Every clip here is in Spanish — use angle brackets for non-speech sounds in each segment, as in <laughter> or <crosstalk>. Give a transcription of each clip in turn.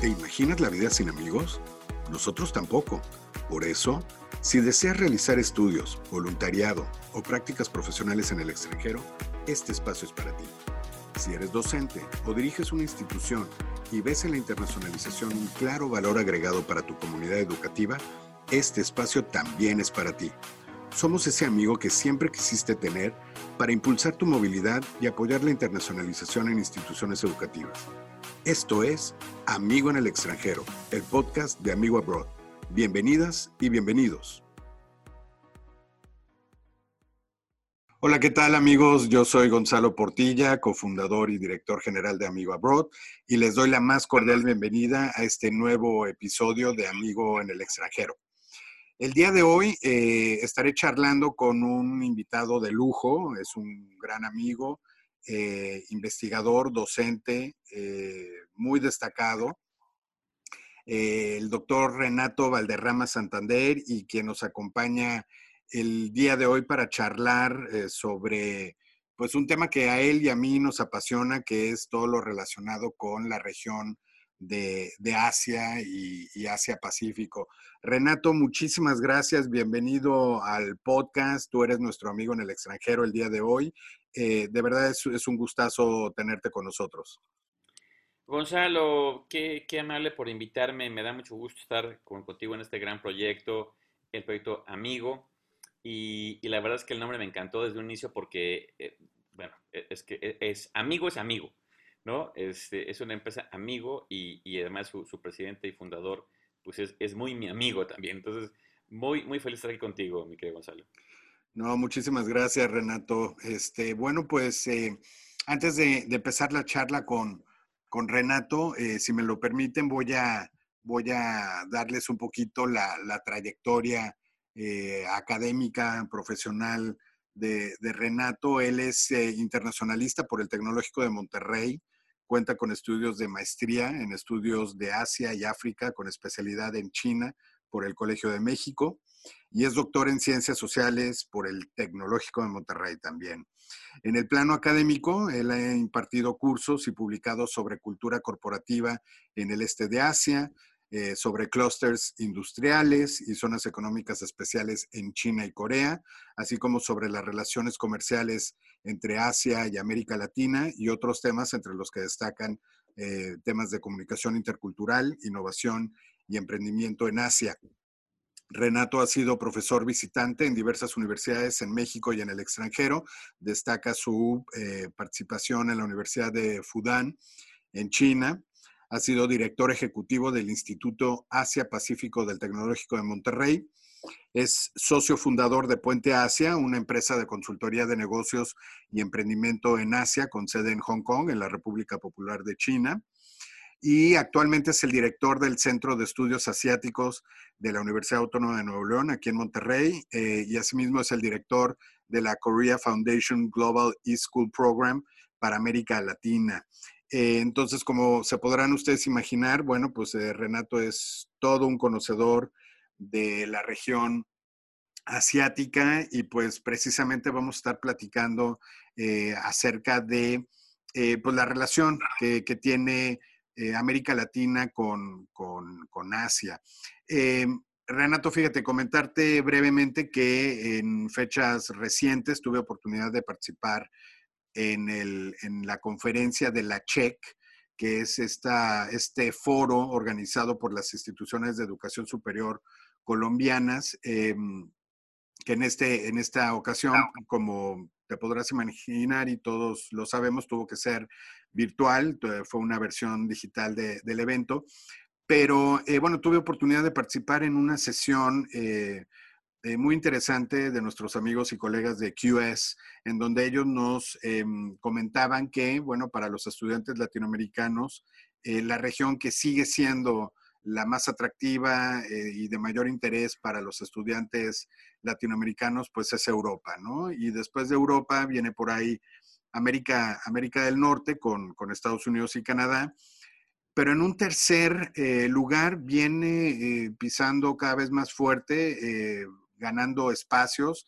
¿Te imaginas la vida sin amigos? Nosotros tampoco. Por eso, si deseas realizar estudios, voluntariado o prácticas profesionales en el extranjero, este espacio es para ti. Si eres docente o diriges una institución y ves en la internacionalización un claro valor agregado para tu comunidad educativa, este espacio también es para ti. Somos ese amigo que siempre quisiste tener para impulsar tu movilidad y apoyar la internacionalización en instituciones educativas. Esto es Amigo en el extranjero, el podcast de Amigo Abroad. Bienvenidas y bienvenidos. Hola, ¿qué tal amigos? Yo soy Gonzalo Portilla, cofundador y director general de Amigo Abroad, y les doy la más cordial bienvenida a este nuevo episodio de Amigo en el extranjero. El día de hoy eh, estaré charlando con un invitado de lujo, es un gran amigo, eh, investigador, docente, eh, muy destacado, eh, el doctor Renato Valderrama Santander y quien nos acompaña el día de hoy para charlar sobre pues un tema que a él y a mí nos apasiona, que es todo lo relacionado con la región de, Asia y, Asia-Pacífico. Renato, muchísimas gracias, bienvenido al podcast, tú eres nuestro amigo en el extranjero el día de hoy eh, de verdad es, un gustazo tenerte con nosotros. Gonzalo, qué, amable por invitarme. Me da mucho gusto estar contigo en este gran proyecto, el proyecto Amigo. Y, la verdad es que el nombre me encantó desde un inicio porque, eh, bueno, e, es que e, es, Amigo es Amigo, ¿no? Es, es una empresa amigo y, además su, presidente y fundador, pues es, es, muy mi amigo también. Entonces, muy, muy feliz de estar aquí contigo, mi querido Gonzalo. No, muchísimas gracias, Renato. Este, bueno, pues eh, antes de, empezar la charla con, con Renato, eh, si me lo permiten, voy a, voy a darles un poquito la, trayectoria eh, académica, profesional de, de, Renato. Él es internacionalista por el Tecnológico de Monterrey. Cuenta con estudios de maestría en estudios de Asia y África, con especialidad en China por el Colegio de México y es doctor en Ciencias Sociales por el Tecnológico de Monterrey también. En el plano académico, él ha impartido cursos y publicado sobre cultura corporativa en el este de Asia, eh, sobre clústeres industriales y zonas económicas especiales en China y Corea, así como sobre las relaciones comerciales entre Asia y América Latina y otros temas entre los que destacan eh, temas de comunicación intercultural, innovación y emprendimiento en Asia. Renato ha sido profesor visitante en diversas universidades en México y en el extranjero. Destaca su eh, participación en la Universidad de Fudan, en China. Ha sido director ejecutivo del Instituto Asia-Pacífico del Tecnológico de Monterrey. Es socio fundador de Puente Asia, una empresa de consultoría de negocios y emprendimiento en Asia con sede en Hong Kong, en la República Popular de China y actualmente es el director del Centro de Estudios Asiáticos de la Universidad Autónoma de Nuevo León, aquí en Monterrey, eh, y asimismo es el director de la Korea Foundation Global E-School Program para América Latina. Eh, entonces, como se podrán ustedes imaginar, bueno, pues eh, Renato es todo un conocedor de la región asiática y pues precisamente vamos a estar platicando acerca de pues la relación que, que tiene eh, América Latina con, Asia. Eh, Renato, fíjate, comentarte brevemente que en fechas recientes tuve oportunidad de participar en, la conferencia de la CHEC, que es esta, este foro organizado por las instituciones de educación superior colombianas, em, que en, este, en esta ocasión, como te podrás imaginar y todos lo sabemos, tuvo que ser virtual, fue una versión digital del evento, pero eh, bueno, tuve oportunidad de participar en una sesión eh, eh, muy interesante de nuestros amigos y colegas de QS, en donde ellos nos em, comentaban que, bueno, para los estudiantes latinoamericanos, la región que sigue siendo la más atractiva y de mayor interés para los estudiantes latinoamericanos, pues es Europa, ¿no? Y después de Europa viene por ahí América, América del Norte con, Estados Unidos y Canadá. Pero en un tercer eh, lugar viene eh, pisando cada vez más fuerte, eh, ganando espacios,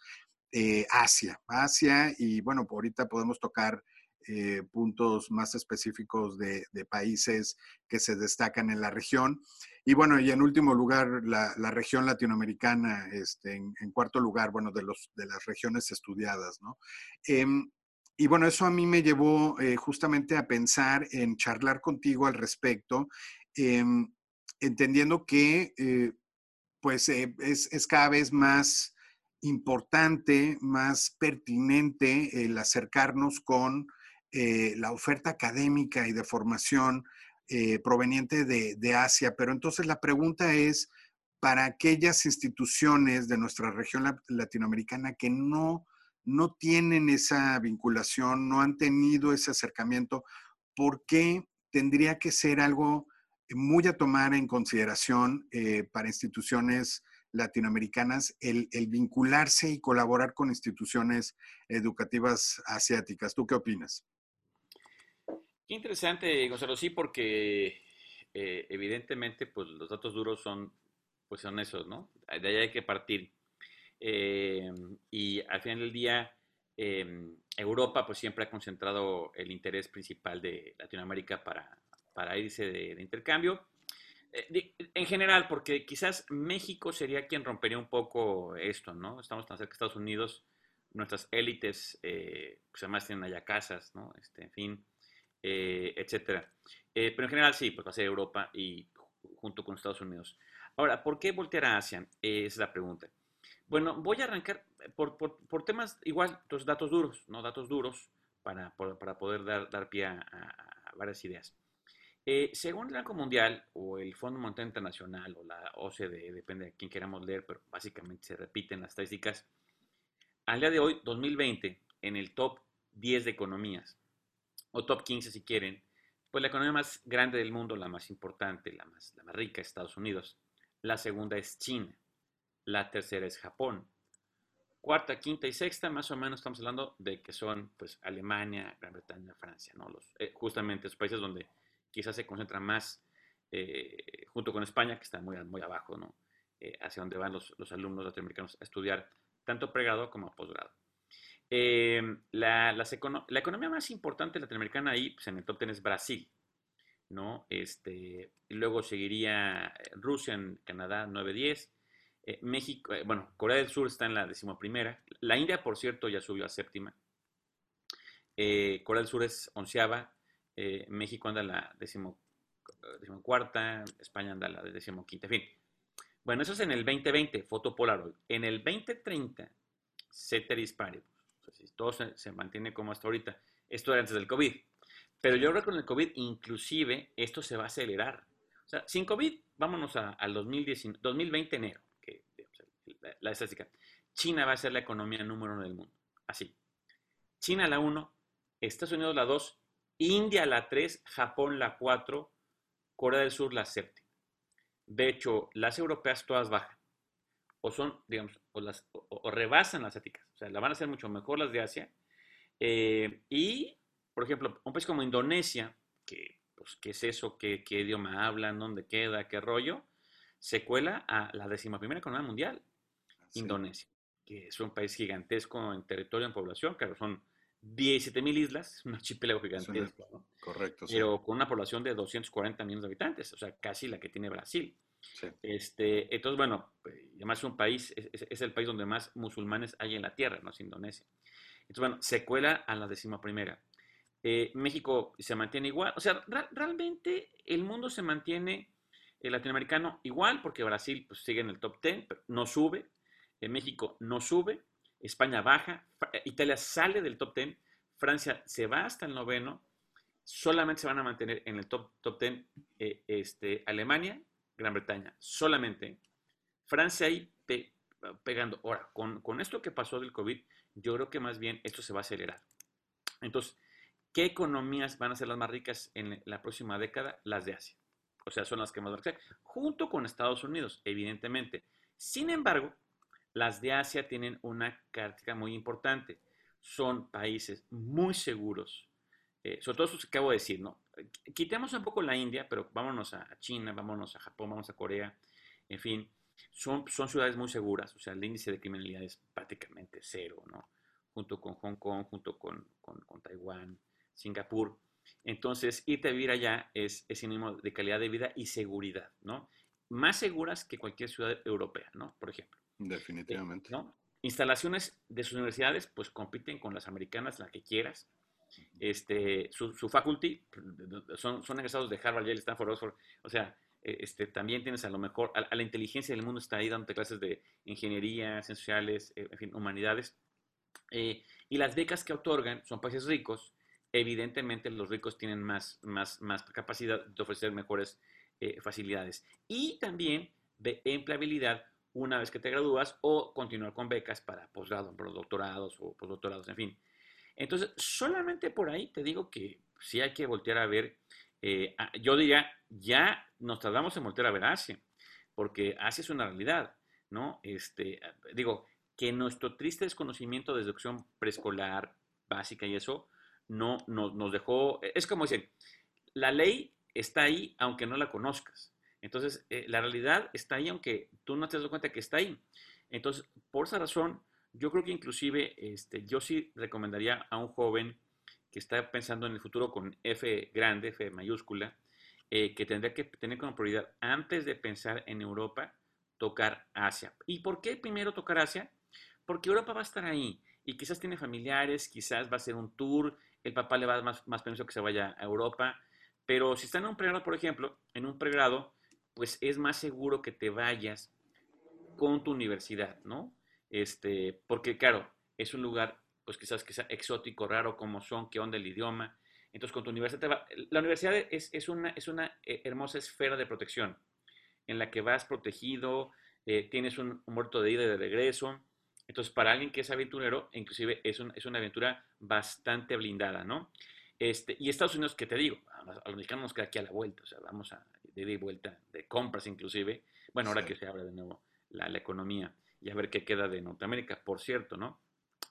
Asia. Asia, y bueno, ahorita podemos tocar puntos más específicos de, países que se destacan en la región. Y bueno, y en último lugar, la, región latinoamericana, este, en, cuarto lugar, bueno, de, los, de las regiones estudiadas, ¿no? Em, y bueno, eso a mí me llevó eh, justamente a pensar en charlar contigo al respecto, em, entendiendo que eh, pues es, es, cada vez más importante, más pertinente el acercarnos con eh, la oferta académica y de formación eh, proveniente de, Asia. Pero entonces la pregunta es, para aquellas instituciones de nuestra región latinoamericana que no, no tienen esa vinculación, no han tenido ese acercamiento, ¿por qué tendría que ser algo muy a tomar en consideración eh, para instituciones latinoamericanas el, vincularse y colaborar con instituciones educativas asiáticas. ¿Tú qué opinas? Qué interesante, Gonzalo, sí, porque eh, evidentemente pues, los datos duros son, pues, son esos, ¿no? De ahí hay que partir. Eh, y al final del día, em, Europa pues siempre ha concentrado el interés principal de Latinoamérica para, para irse de, intercambio. Eh, en general, porque quizás México sería quien rompería un poco esto, ¿no? Estamos tan cerca de Estados Unidos, nuestras élites, pues además tienen allá casas, ¿no? Este, en fin, eh, etcétera. Eh, pero en general sí, pues va a ser Europa y junto con Estados Unidos. Ahora, ¿por qué voltear a Asia? es la pregunta. Bueno, voy a arrancar por, por, temas, igual, los datos duros, ¿no? Datos duros para, para poder dar, dar pie a, varias ideas. Eh, según el Banco Mundial o el Fondo Monetario Internacional o la OCDE, depende de quién queramos leer, pero básicamente se repiten las estadísticas, al día de hoy, 2020, en el top 10 de economías, o top 15 si quieren, pues la economía más grande del mundo, la más importante, la más, la más rica es Estados Unidos. La segunda es China. La tercera es Japón. Cuarta, quinta y sexta, más o menos estamos hablando de que son pues Alemania, Gran Bretaña, Francia, ¿no? Los, eh, justamente los países donde quizás se concentra más, eh, junto con España, que está muy, muy abajo, ¿no? Eh, hacia donde van los, los alumnos latinoamericanos a estudiar tanto pregrado como posgrado. Em, la, economía más importante latinoamericana ahí, pues en el top 10 es Brasil, ¿no? Este, luego seguiría Rusia, en Canadá 9-10, eh, México, eh, bueno, Corea del Sur está en la decimoprimera, la India, por cierto, ya subió a séptima, Corea del Sur es onceava, México anda en la decimocuarta, España anda en la decimoquinta, en fin. Bueno, eso es en el 2020, foto Polaroid. En el 2030, ceteris paribus si todo se, mantiene como hasta ahorita. Esto era antes del COVID. Pero yo creo que con el COVID inclusive esto se va a acelerar. O sea, sin COVID, vámonos al 2020 enero, la, estadística. China va a ser la economía número uno del mundo. Así. China la uno, Estados Unidos la dos, India la tres, Japón la cuatro, Corea del Sur la séptima. De hecho, las europeas todas bajan o son, digamos, o, rebasan las éticas. O sea, la van a hacer mucho mejor las de Asia. Eh, y, por ejemplo, un país como Indonesia, que, pues, ¿qué es eso? ¿Qué, ¿Qué, idioma hablan? ¿Dónde queda? ¿Qué rollo? Se cuela a la decimoprimera economía mundial, Indonesia, que es un país gigantesco en territorio, en población, claro, son 17 mil islas, <laughs> un archipiélago gigantesco. Correcto. Pero con una población de 240 millones de habitantes, o sea, casi la que tiene Brasil. Este, entonces, bueno, pues, además es un país, es, el país donde más musulmanes hay en la tierra, ¿no? Es Indonesia. Entonces, bueno, se cuela a la decimoprimera. Eh, México se mantiene igual. O sea, realmente el mundo se mantiene el latinoamericano igual, porque Brasil pues, sigue en el top 10, pero no sube. En México no sube. España baja. Italia sale del top 10. Francia se va hasta el noveno. Solamente se van a mantener en el top, top 10 eh, este, Alemania, Gran Bretaña, solamente. Francia ahí pegando. Ahora, con, esto que pasó del COVID, yo creo que más bien esto se va a acelerar. Entonces, ¿qué economías van a ser las más ricas en la próxima década? Las de Asia. O sea, son las que más van a crecer, junto con Estados Unidos, evidentemente. Sin embargo, las de Asia tienen una característica muy importante. Son países muy seguros, eh, sobre todo eso que acabo de decir, ¿no? Quitemos un poco la India, pero vámonos a China, vámonos a Japón, vamos a Corea, en fin, son, son ciudades muy seguras, o sea, el índice de criminalidad es prácticamente cero, ¿no? Junto con Hong Kong, junto con, con, Taiwán, Singapur. Entonces, irte a vivir allá es, es sinónimo de calidad de vida y seguridad, ¿no? Más seguras que cualquier ciudad europea, ¿no? Por ejemplo. Definitivamente. ¿no? Instalaciones de sus universidades, pues compiten con las americanas, la que quieras. Este, su, su faculty son, son egresados de Harvard, Yale, Stanford, Oxford. O sea, e, este, también tienes a lo mejor, a, la inteligencia del mundo está ahí dándote clases de ingeniería, ciencias sociales, eh, en fin, humanidades. Eh, y las becas que otorgan son países ricos. Evidentemente, los ricos tienen más, más, más capacidad de ofrecer mejores eh, facilidades. Y también de empleabilidad una vez que te gradúas o continuar con becas para posgrado, doctorados o postdoctorados, en fin. Entonces, solamente por ahí te digo que sí hay que voltear a ver. Eh, yo diría, ya nos tardamos en voltear a ver Asia, porque Asia es una realidad, ¿no? Este, digo, que nuestro triste desconocimiento de educación preescolar, básica y eso, no, nos dejó, es como dicen, la ley está ahí aunque no la conozcas. Entonces, eh, la realidad está ahí aunque tú no te das cuenta que está ahí. Entonces, por esa razón, yo creo que inclusive este, yo sí recomendaría a un joven que está pensando en el futuro con F grande, F mayúscula, eh, que tendría que tener como prioridad, antes de pensar en Europa, tocar Asia. ¿Y por qué primero tocar Asia? Porque Europa va a estar ahí y quizás tiene familiares, quizás va a ser un tour, el papá le va a dar más, más permiso que se vaya a Europa, pero si está en un pregrado, por ejemplo, en un pregrado, pues es más seguro que te vayas con tu universidad, ¿no? Este, porque claro, es un lugar, pues quizás que exótico, raro como son, qué onda el idioma. Entonces, con tu universidad te va... La universidad es, es, una, es una eh, hermosa esfera de protección en la que vas protegido, eh, tienes un, muerto de ida y de regreso. Entonces, para alguien que es aventurero, inclusive es, es una aventura bastante blindada, ¿no? Este, y Estados Unidos, ¿qué te digo? A los mexicanos nos queda aquí a la vuelta, o sea, vamos a de ida y vuelta, de compras inclusive. Bueno, ahora que se abre de nuevo la, la, economía y a ver qué queda de Norteamérica, por cierto, ¿no?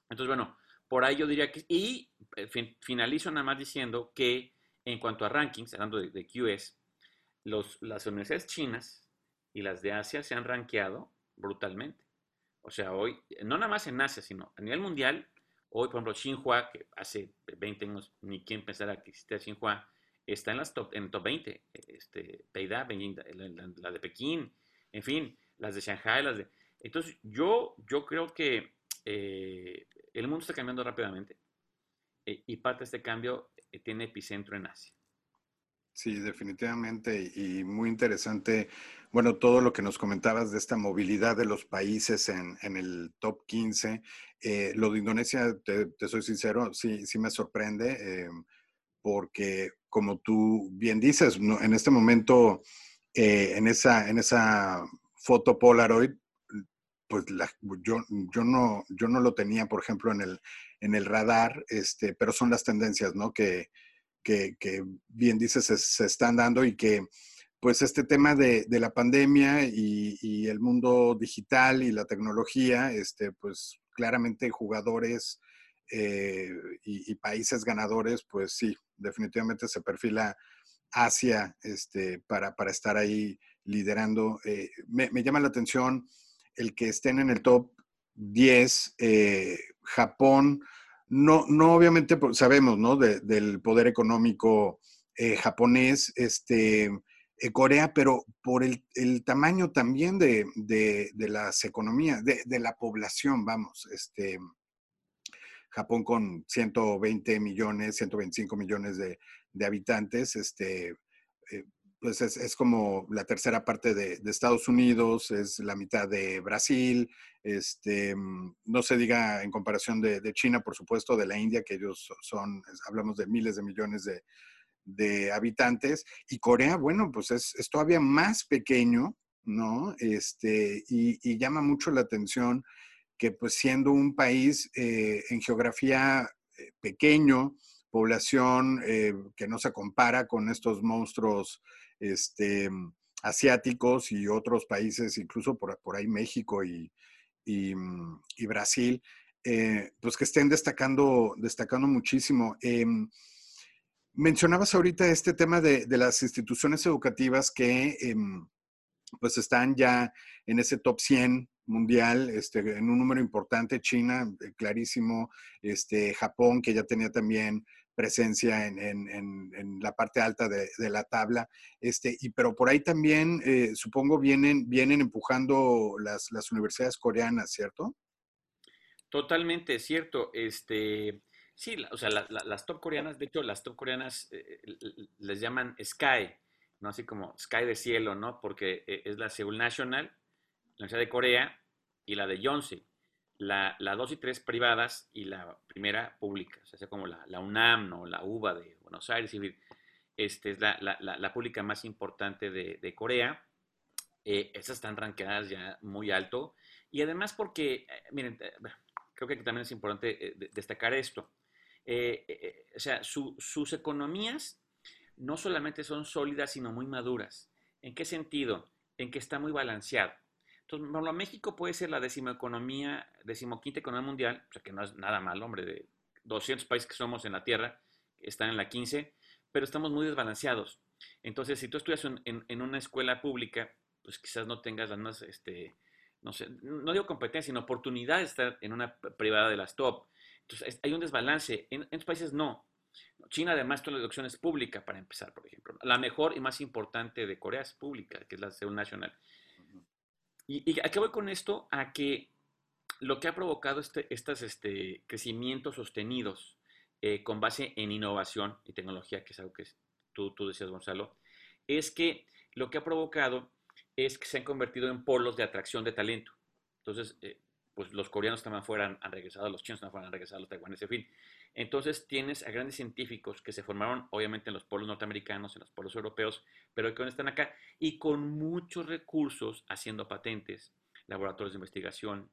Entonces, bueno, por ahí yo diría que, y eh, finalizo nada más diciendo que en cuanto a rankings, hablando de, de QS, los, las universidades chinas y las de Asia se han rankeado brutalmente. O sea, hoy, no nada más en Asia, sino a nivel mundial, hoy, por ejemplo, Xinhua, que hace 20 años ni quien pensara que existía Xinhua, está en, las top, en top 20. Este, Peida, la, la, de Pekín, en fin, las de Shanghai, las de... Entonces, yo, yo creo que eh, el mundo está cambiando rápidamente eh, y parte de este cambio eh, tiene epicentro en Asia. Sí, definitivamente y muy interesante. Bueno, todo lo que nos comentabas de esta movilidad de los países en, en el top 15. Eh, lo de Indonesia, te, te, soy sincero, sí, sí me sorprende. Eh, porque como tú bien dices, en este momento, eh, en, esa, en esa foto Polaroid, pues yo, yo, no, yo no lo tenía, por ejemplo, en el, en el radar, este, pero son las tendencias, ¿no? Que, que, que bien dices, se, están dando y que pues este tema de, de la pandemia y, el mundo digital y la tecnología, este, pues claramente jugadores eh, y, países ganadores, pues sí, definitivamente se perfila Asia este, para, para estar ahí liderando. Eh, me, llama la atención el que estén en el top 10, eh, Japón, no, no obviamente sabemos, ¿no? De, del poder económico eh, japonés, este, Corea, pero por el, el tamaño también de, de, de las economías, de, la población, vamos, este, Japón con 120 millones, 125 millones de, de habitantes, este, eh, pues es, es, como la tercera parte de, Estados Unidos, es la mitad de Brasil, este, mm, no se diga en comparación de, China, por supuesto, de la India, que ellos son, hablamos de miles de millones de, de habitantes, y Corea, bueno, pues es, es, todavía más pequeño, ¿no? Este, y llama mucho la atención que pues siendo un país eh, en geografía eh, pequeño, población eh, que no se compara con estos monstruos este, asiáticos y otros países, incluso por, ahí México y, y Brasil, pues que estén destacando, destacando muchísimo. Eh, mencionabas ahorita este tema de, de las instituciones educativas que em, pues están ya en ese top 100 mundial, este, en un número importante, China, eh, clarísimo, este, Japón, que ya tenía también presencia en, la parte alta de, la tabla. Este, y, pero por ahí también, eh, supongo, vienen, vienen empujando las, las universidades coreanas, ¿cierto? Totalmente, cierto. Este, sí, o sea, las top coreanas, de hecho, las top coreanas eh, les llaman Sky, ¿no? Así como Sky de cielo, ¿no? Porque es la Seoul National, la Universidad de Corea y la de Yonsei la, la, dos y tres privadas y la primera pública, o sea, como la, la UNAM, ¿no? la UBA de Buenos Aires, este, es la, la pública más importante de, de Corea. Eh, esas están rankeadas ya muy alto. Y además porque, eh, miren, eh, creo que también es importante destacar esto. o sea, sus economías no solamente son sólidas, sino muy maduras. ¿En qué sentido? En que está muy balanceado. Entonces, México puede ser la décima economía, decimoquinta economía mundial, o sea que no es nada mal, hombre, de 200 países que somos en la Tierra, están en la 15, pero estamos muy desbalanceados. Entonces, si tú estudias en, una escuela pública, pues quizás no tengas las más, este, no sé, no digo competencia, sino oportunidad de estar en una privada de las top. Entonces, hay un desbalance. En, estos países no. China, además, toda la educación es pública, para empezar, por ejemplo. La mejor y más importante de Corea es pública, que es la Seoul National. ¿Y, a qué voy con esto? A que lo que ha provocado este, estos este, crecimientos sostenidos eh, con base en innovación y tecnología, que es algo que tú, tú decías, Gonzalo, es que lo que ha provocado es que se han convertido en polos de atracción de talento. Entonces, eh, pues los coreanos también fueran, han regresado, los chinos también han regresado, los taiwaneses, en fin. Entonces tienes a grandes científicos que se formaron obviamente en los polos norteamericanos, en los polos europeos, pero que están acá y con muchos recursos haciendo patentes, laboratorios de investigación,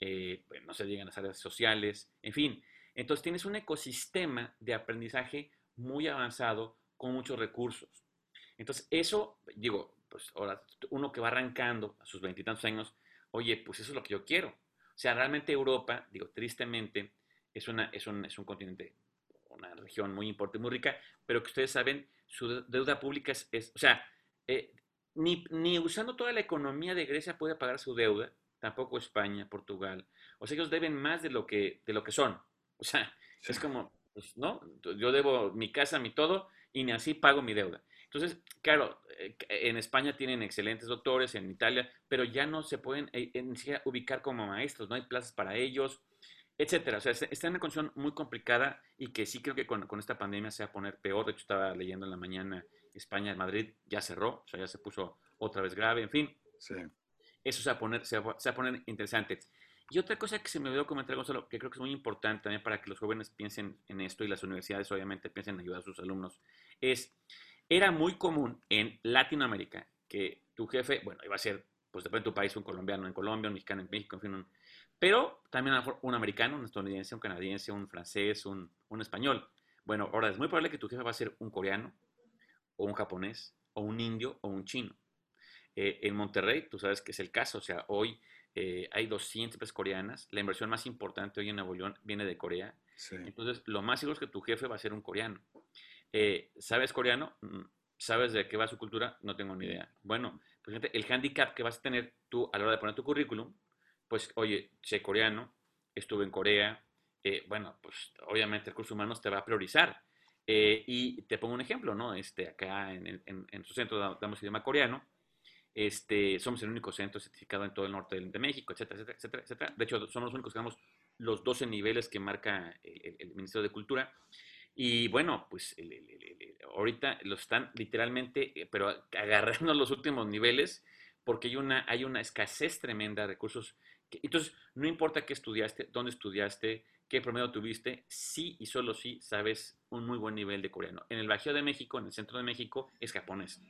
eh, pues, no se a las áreas sociales, en fin. Entonces tienes un ecosistema de aprendizaje muy avanzado con muchos recursos. Entonces eso, digo, pues ahora uno que va arrancando a sus veintitantos años, oye, pues eso es lo que yo quiero. O sea, realmente Europa, digo, tristemente, es, una, es, un, es un continente, una región muy importante, muy rica, pero que ustedes saben, su deuda pública es, es o sea, eh, ni, ni, usando toda la economía de Grecia puede pagar su deuda, tampoco España, Portugal. O sea, ellos deben más de lo que, de lo que son. O sea, es como, pues, ¿no? Yo debo mi casa, mi todo, y ni así pago mi deuda. Entonces, claro, eh, en España tienen excelentes doctores, en Italia, pero ya no se pueden eh, ni siquiera ubicar como maestros, no hay plazas para ellos etcétera. O sea, está en una condición muy complicada y que sí creo que con, esta pandemia se va a poner peor. De hecho, estaba leyendo en la mañana, España, Madrid ya cerró, o sea, ya se puso otra vez grave, en fin. Sí. Eso se va, a poner, se, va, a poner interesante. Y otra cosa que se me olvidó comentar, Gonzalo, que creo que es muy importante también para que los jóvenes piensen en esto y las universidades obviamente piensen en ayudar a sus alumnos, es, era muy común en Latinoamérica que tu jefe, bueno, iba a ser, pues depende de tu país, un colombiano en Colombia, un mexicano en México, en fin, un, pero también un americano, un estadounidense, un canadiense, un francés, un, español. Bueno, ahora es muy probable que tu jefe va a ser un coreano, o un japonés, o un indio, o un chino. Eh, en Monterrey, tú sabes que es el caso, o sea, hoy eh, hay 200 empresas coreanas, la inversión más importante hoy en Nuevo León viene de Corea. Entonces, lo más seguro es que tu jefe va a ser un coreano. Eh, ¿Sabes coreano? Mm, ¿Sabes de qué va su cultura? No tengo ni idea. Bueno, pues el handicap que vas a tener tú a la hora de poner tu currículum pues, oye, sé coreano, estuve en Corea, eh, bueno, pues obviamente el curso humanos te va a priorizar. Eh, y te pongo un ejemplo, ¿no? Este, acá en, en, su centro damos idioma coreano, este, somos el único centro certificado en todo el norte de México, etcétera, etcétera, etcétera, De hecho, somos los únicos que damos los 12 niveles que marca el, Ministerio de Cultura. Y bueno, pues ahorita lo están literalmente, eh, pero agarrando los últimos niveles, porque hay una, hay una escasez tremenda de recursos entonces, no importa qué estudiaste, dónde estudiaste, qué promedio tuviste, sí y solo sí sabes un muy buen nivel de coreano. En el Bajío de México, en el centro de México, es japonés.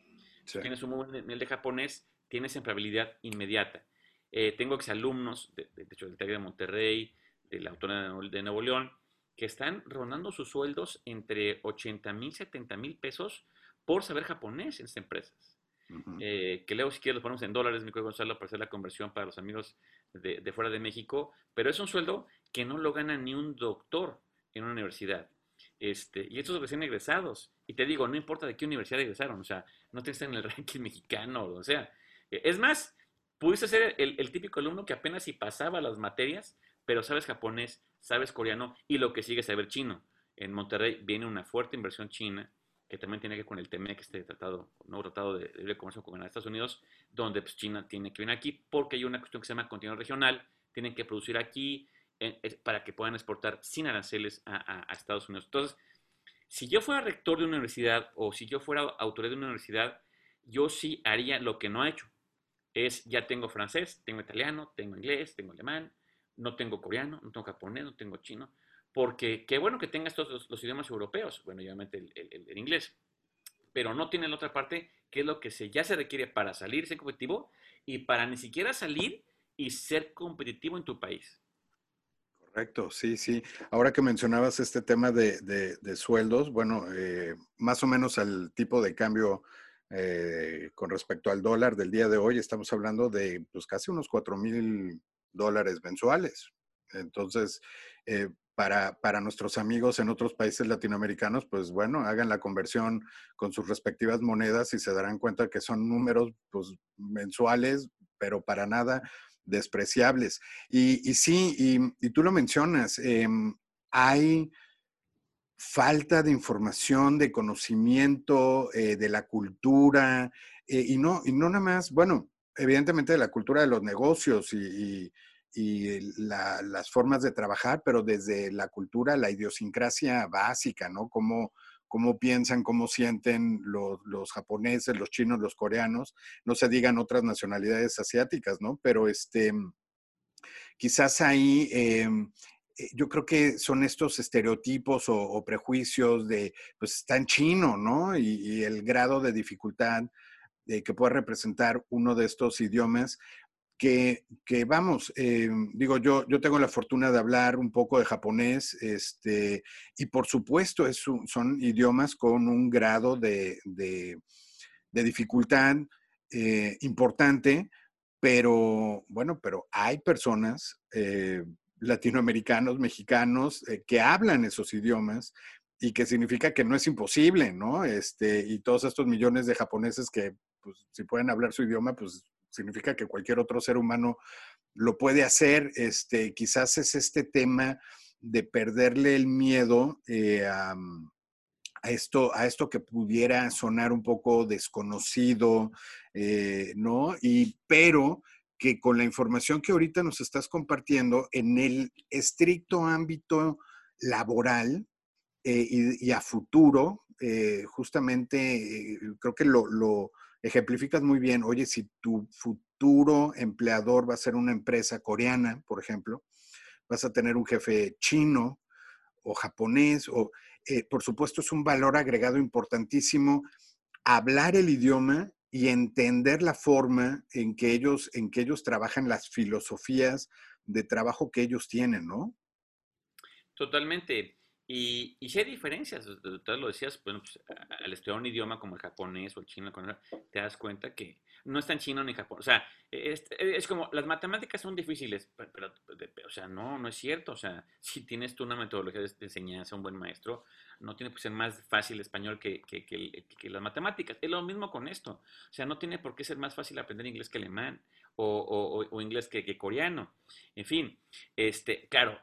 Tienes un muy buen nivel de japonés, tienes empleabilidad inmediata. Eh, tengo exalumnos, de, de, hecho, del TEC de Monterrey, de la Autónoma de Nuevo León, que están rondando sus sueldos entre 80 mil, 70 mil pesos por saber japonés en estas empresas. Eh, que luego si quieres lo ponemos en dólares, mi Gonzalo, para hacer la conversión para los amigos de, fuera de México, pero es un sueldo que no lo gana ni un doctor en una universidad. Este, y estos recién egresados. Y te digo, no importa de qué universidad egresaron, o sea, no te en el <laughs> ranking mexicano, o sea. Es más, pudiste ser el, típico alumno que apenas si pasaba las materias, pero sabes japonés, sabes coreano y lo que sigue es saber chino. en Monterrey viene una fuerte inversión china que también tiene que ver con el TMEC, este tratado, nuevo tratado de libre comercio con Estados Unidos, donde pues, China tiene que venir aquí porque hay una cuestión que se llama continuidad regional, tienen que producir aquí para que puedan exportar sin aranceles a, a, Estados Unidos. Entonces, si yo fuera rector de una universidad o si yo fuera autoridad de una universidad, yo sí haría lo que no ha hecho. Es, ya tengo francés, tengo italiano, tengo inglés, tengo alemán, no tengo coreano, no tengo japonés, no tengo chino porque qué bueno que tengas todos los, idiomas europeos, bueno, obviamente el, inglés, pero no tiene la otra parte, que es lo que se, ya se requiere para salir, ser competitivo y para ni siquiera salir y ser competitivo en tu país. Correcto, sí, sí. Ahora que mencionabas este tema de, sueldos, bueno, eh, más o menos al tipo de cambio eh, con respecto al dólar del día de hoy, estamos hablando de pues, casi unos 4 mil dólares mensuales. Entonces, eh, para, nuestros amigos en otros países latinoamericanos, pues bueno, hagan la conversión con sus respectivas monedas y se darán cuenta que son números pues, mensuales, pero para nada despreciables. Y, sí, y, tú lo mencionas, em, hay falta de información, de conocimiento, eh, de la cultura, eh, y, no, y no nada más, bueno, evidentemente de la cultura de los negocios y, y las formas de trabajar, pero desde la cultura, la idiosincrasia básica, ¿no? Cómo, cómo piensan, cómo sienten los, los, japoneses, los chinos, los coreanos, no se digan otras nacionalidades asiáticas, ¿no? Pero este, quizás ahí em, eh, yo creo que son estos estereotipos o, prejuicios de, pues está en chino, ¿no? Y, el grado de dificultad eh, que puede representar uno de estos idiomas, que, vamos, eh, digo, yo, yo tengo la fortuna de hablar un poco de japonés, este, y por supuesto es son idiomas con un grado de, dificultad eh, importante, pero bueno, pero hay personas, latinoamericanos, mexicanos, que hablan esos idiomas y que significa que no es imposible, ¿no? Este, y todos estos millones de japoneses que, pues, si pueden hablar su idioma, pues significa que cualquier otro ser humano lo puede hacer. Este, quizás es este tema de perderle el miedo eh, a, esto, a esto que pudiera sonar un poco desconocido, eh, ¿no? Y, pero que con la información que ahorita nos estás compartiendo, en el estricto ámbito laboral eh, y, a futuro, justamente creo que lo, ejemplificas muy bien, oye, si tu futuro empleador va a ser una empresa coreana, por ejemplo, vas a tener un jefe chino o japonés, o eh, por supuesto es un valor agregado importantísimo hablar el idioma y entender la forma en que ellos, en que ellos trabajan las filosofías de trabajo que ellos tienen, ¿no? Totalmente. Y, y si hay diferencias, tú lo decías, bueno, pues, al estudiar un idioma como el japonés o el chino, te das cuenta que no está en chino ni Japón. O sea, es, es como, las matemáticas son difíciles, pero, o sea, no, no es cierto. O sea, <laughs> si tienes tú una metodología de, enseñanza, un buen maestro, no tiene que ser más fácil español que, que, que, las matemáticas. Es lo mismo con esto. O sea, no tiene por qué ser más fácil aprender inglés que alemán o, o, o inglés que, coreano. En fin, este, claro,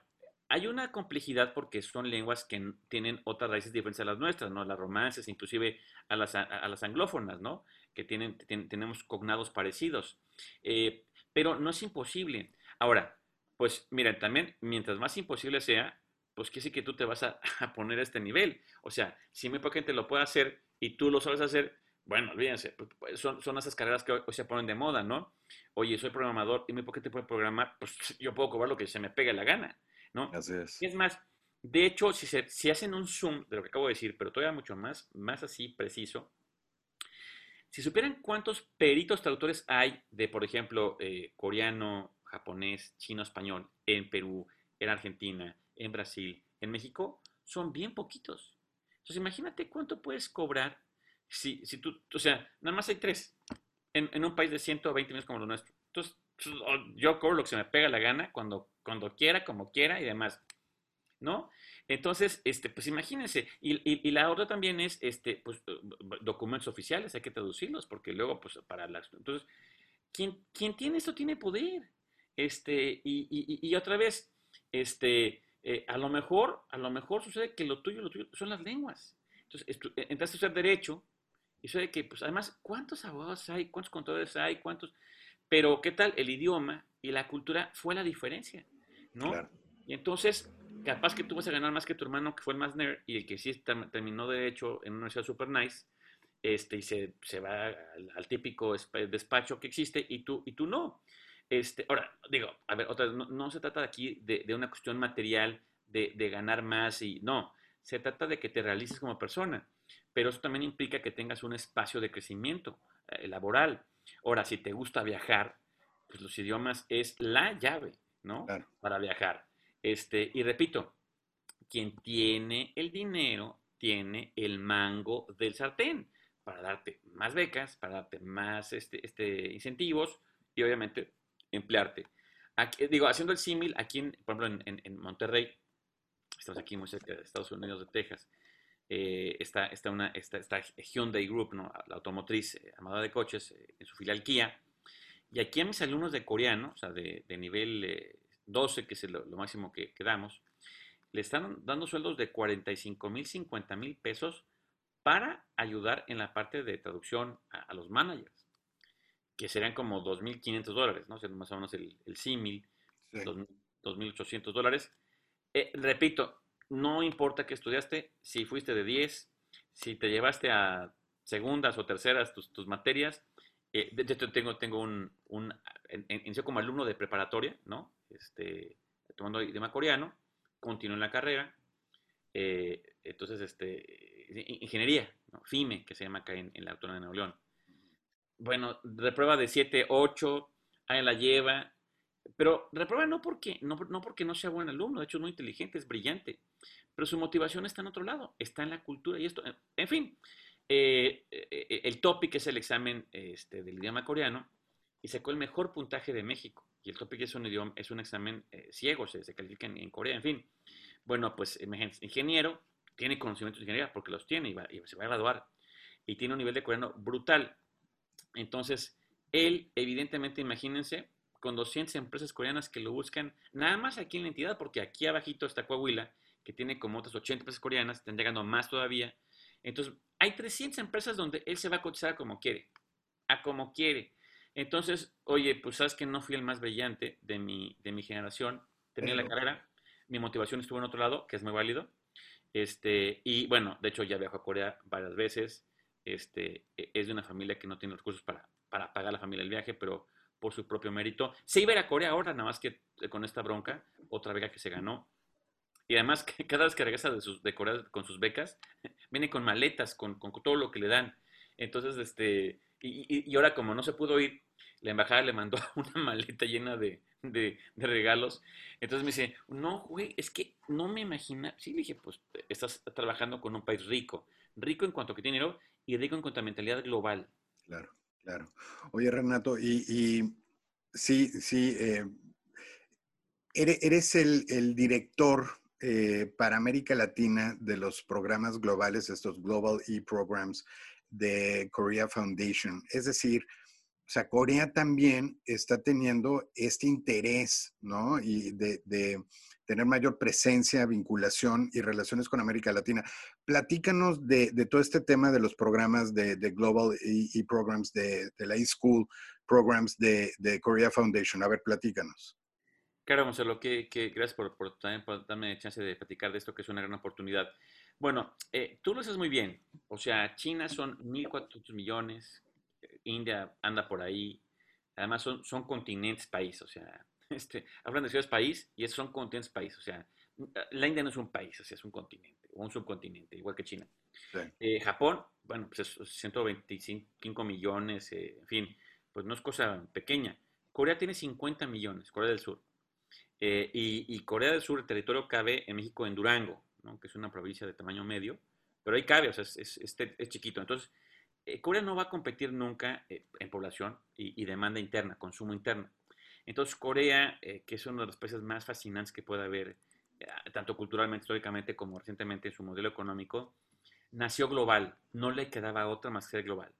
hay una complejidad porque son lenguas que tienen otras raíces diferentes a las nuestras, ¿no? Las romances, inclusive a las, a, las anglófonas, ¿no? Que tienen, tenemos cognados parecidos. Eh, pero no es imposible. Ahora, pues mira, también mientras más imposible sea, pues que sí que tú te vas <laughs> a, poner a este nivel. O sea, si muy poca gente lo puede hacer y tú lo sabes hacer, bueno, olvídense, pues, pues, son, son esas carreras que hoy, se ponen de moda, ¿no? Oye, soy programador y muy poca gente puede programar, pues yo puedo cobrar lo que se me pegue la gana. ¿No? es. más, de hecho, si, se, si hacen un zoom de lo que acabo de decir, pero todavía mucho más, más así preciso, si supieran cuántos peritos traductores hay de, por ejemplo, eh, coreano, japonés, chino, español, en Perú, en Argentina, en Brasil, en México, son bien poquitos. Entonces, imagínate cuánto puedes cobrar si, si tú, o sea, nada más hay tres en, en un país de 120 millones como lo nuestro. Entonces, yo cobro lo que se me pega la gana cuando, cuando quiera, como quiera y demás. ¿No? Entonces, este, pues imagínense. Y, la otra también es, este, pues, documentos oficiales, hay que traducirlos, porque luego, pues, para las... Entonces, quien, quien tiene esto tiene poder. Este, y, y otra vez, este, Eh, a lo mejor, a lo mejor sucede que lo tuyo, lo tuyo son las lenguas. Entonces, entraste a estudiar Derecho y sucede que, pues además, ¿cuántos abogados hay? ¿Cuántos contadores hay? ¿Cuántos? Pero, ¿qué tal? El idioma y la cultura fue la diferencia, ¿no? Y entonces, capaz que tú vas a ganar más que tu hermano, que fue el más nerd, y el que sí terminó Derecho en una universidad super nice, este, y se, se va al, típico despacho que existe, y tú, y tú no. Este, ahora, digo, a ver, otra no, no se trata aquí de, de una cuestión material, de, de, ganar más y no, se trata de que te realices como persona, pero eso también implica que tengas un espacio de crecimiento eh, laboral. Ahora, si te gusta viajar, pues los idiomas es la llave, ¿no? Para viajar. Este, y repito, quien tiene el dinero tiene el mango del sartén para darte más becas, para darte más este, este, incentivos y obviamente emplearte. Aquí, digo, haciendo el símil, aquí, en, por ejemplo, en, Monterrey, estamos aquí muy cerca de Estados Unidos, de Texas, eh, está, está, una, está, Hyundai Group, ¿no? la automotriz eh, armada de coches, eh, en su filial Kia. Y aquí a mis alumnos de coreano, o sea, de, de nivel 12, que es lo, máximo que, que, damos, le están dando sueldos de 45 mil, 50 mil pesos para ayudar en la parte de traducción a los managers que serían como 2.500 dólares, ¿no? O más o menos el, el símil, 2.800 dólares. Eh, repito, no importa que estudiaste, si fuiste de 10, si te llevaste a segundas o terceras tus, tus materias. Eh, de hecho, tengo, tengo un, un como alumno de preparatoria, ¿no? Este, tomando idioma coreano, continuó en la carrera. Eh, entonces, este, ingeniería, ¿no? FIME, que se llama acá en, en la Autónoma de Nuevo León bueno, reprueba de 7, 8, ahí la lleva, pero reprueba no porque, no, porque no sea buen alumno, de hecho es muy inteligente, es brillante, pero su motivación está en otro lado, está en la cultura y esto, en fin, eh, eh, el topic es el examen este, del idioma coreano y sacó el mejor puntaje de México. Y el topic es un idioma, es un examen eh, ciego, se, se califica en, Corea, en fin. Bueno, pues imagínense, ingeniero, tiene conocimientos de ingeniería porque los tiene y, y se va a graduar. Y tiene un nivel de coreano brutal. Entonces, él, evidentemente, imagínense, con 200 empresas coreanas que lo buscan, nada más aquí en la entidad, porque aquí abajito está Coahuila, que tiene como otras 80 empresas coreanas, están llegando más todavía. Entonces, hay 300 empresas donde él se va a cotizar como quiere, a como quiere. Entonces, oye, pues sabes que no fui el más brillante de mi, de mi generación, tenía la carrera, mi motivación estuvo en otro lado, que es muy válido. Este, y bueno, de hecho ya viajo a Corea varias veces, este, e, es de una familia que no tiene recursos para, para pagar a la familia el viaje, pero por su propio mérito. Se iba a ir a Corea ahora, nada más que eh, con esta bronca, otra beca que se ganó. Y además, <laughs> cada vez que regresa de, sus, de Corea con sus becas, <laughs> viene con maletas, con, todo lo que le dan. Entonces, este, y, y, ahora como no se pudo ir, la embajada le mandó <laughs> una maleta llena de, regalos. Entonces me dice, no, güey, es que no me imagina. Sí, dije, pues estás trabajando con un país rico, rico en cuanto a que tiene dinero y rico en cuanto a mentalidad global. Claro, claro. Oye, Renato, y, sí, sí, eh, eres el, director eh, para América Latina de los programas globales, estos Global E-Programs de Korea Foundation. Es decir, o sea, Corea también está teniendo este interés, ¿no? Y de, tener mayor presencia, vinculación y relaciones con América Latina. Platícanos de, todo este tema de los programas de, Global y, Programs, de, la eSchool Programs de, Korea Foundation. A ver, platícanos. Claro, Marcelo, que, que gracias por, también darme chance de platicar de esto, que es una gran oportunidad. Bueno, eh, tú lo sabes muy bien. O sea, China son 1.400 millones, India anda por ahí. Además, son, son continentes país, o sea, <laughs> este, hablan de ciudades país y esos son continentes país. O sea, la India no es un país, o sea, es un continente o un subcontinente, igual que China. Eh, Japón, bueno, pues es 125 millones, eh, en fin, pues no es cosa pequeña. Corea tiene 50 millones, Corea del Sur. Eh, y, Corea del Sur, el territorio cabe en México en Durango, ¿no? que es una provincia de tamaño medio, pero ahí cabe, o sea, es, es, es chiquito. Entonces, Corea no va a competir nunca en población y, y, demanda interna, consumo interno. Entonces, Corea, eh, que es uno de los países más fascinantes que puede haber, eh, tanto culturalmente, históricamente, como recientemente en su modelo económico, nació global. No le quedaba otra más que ser global.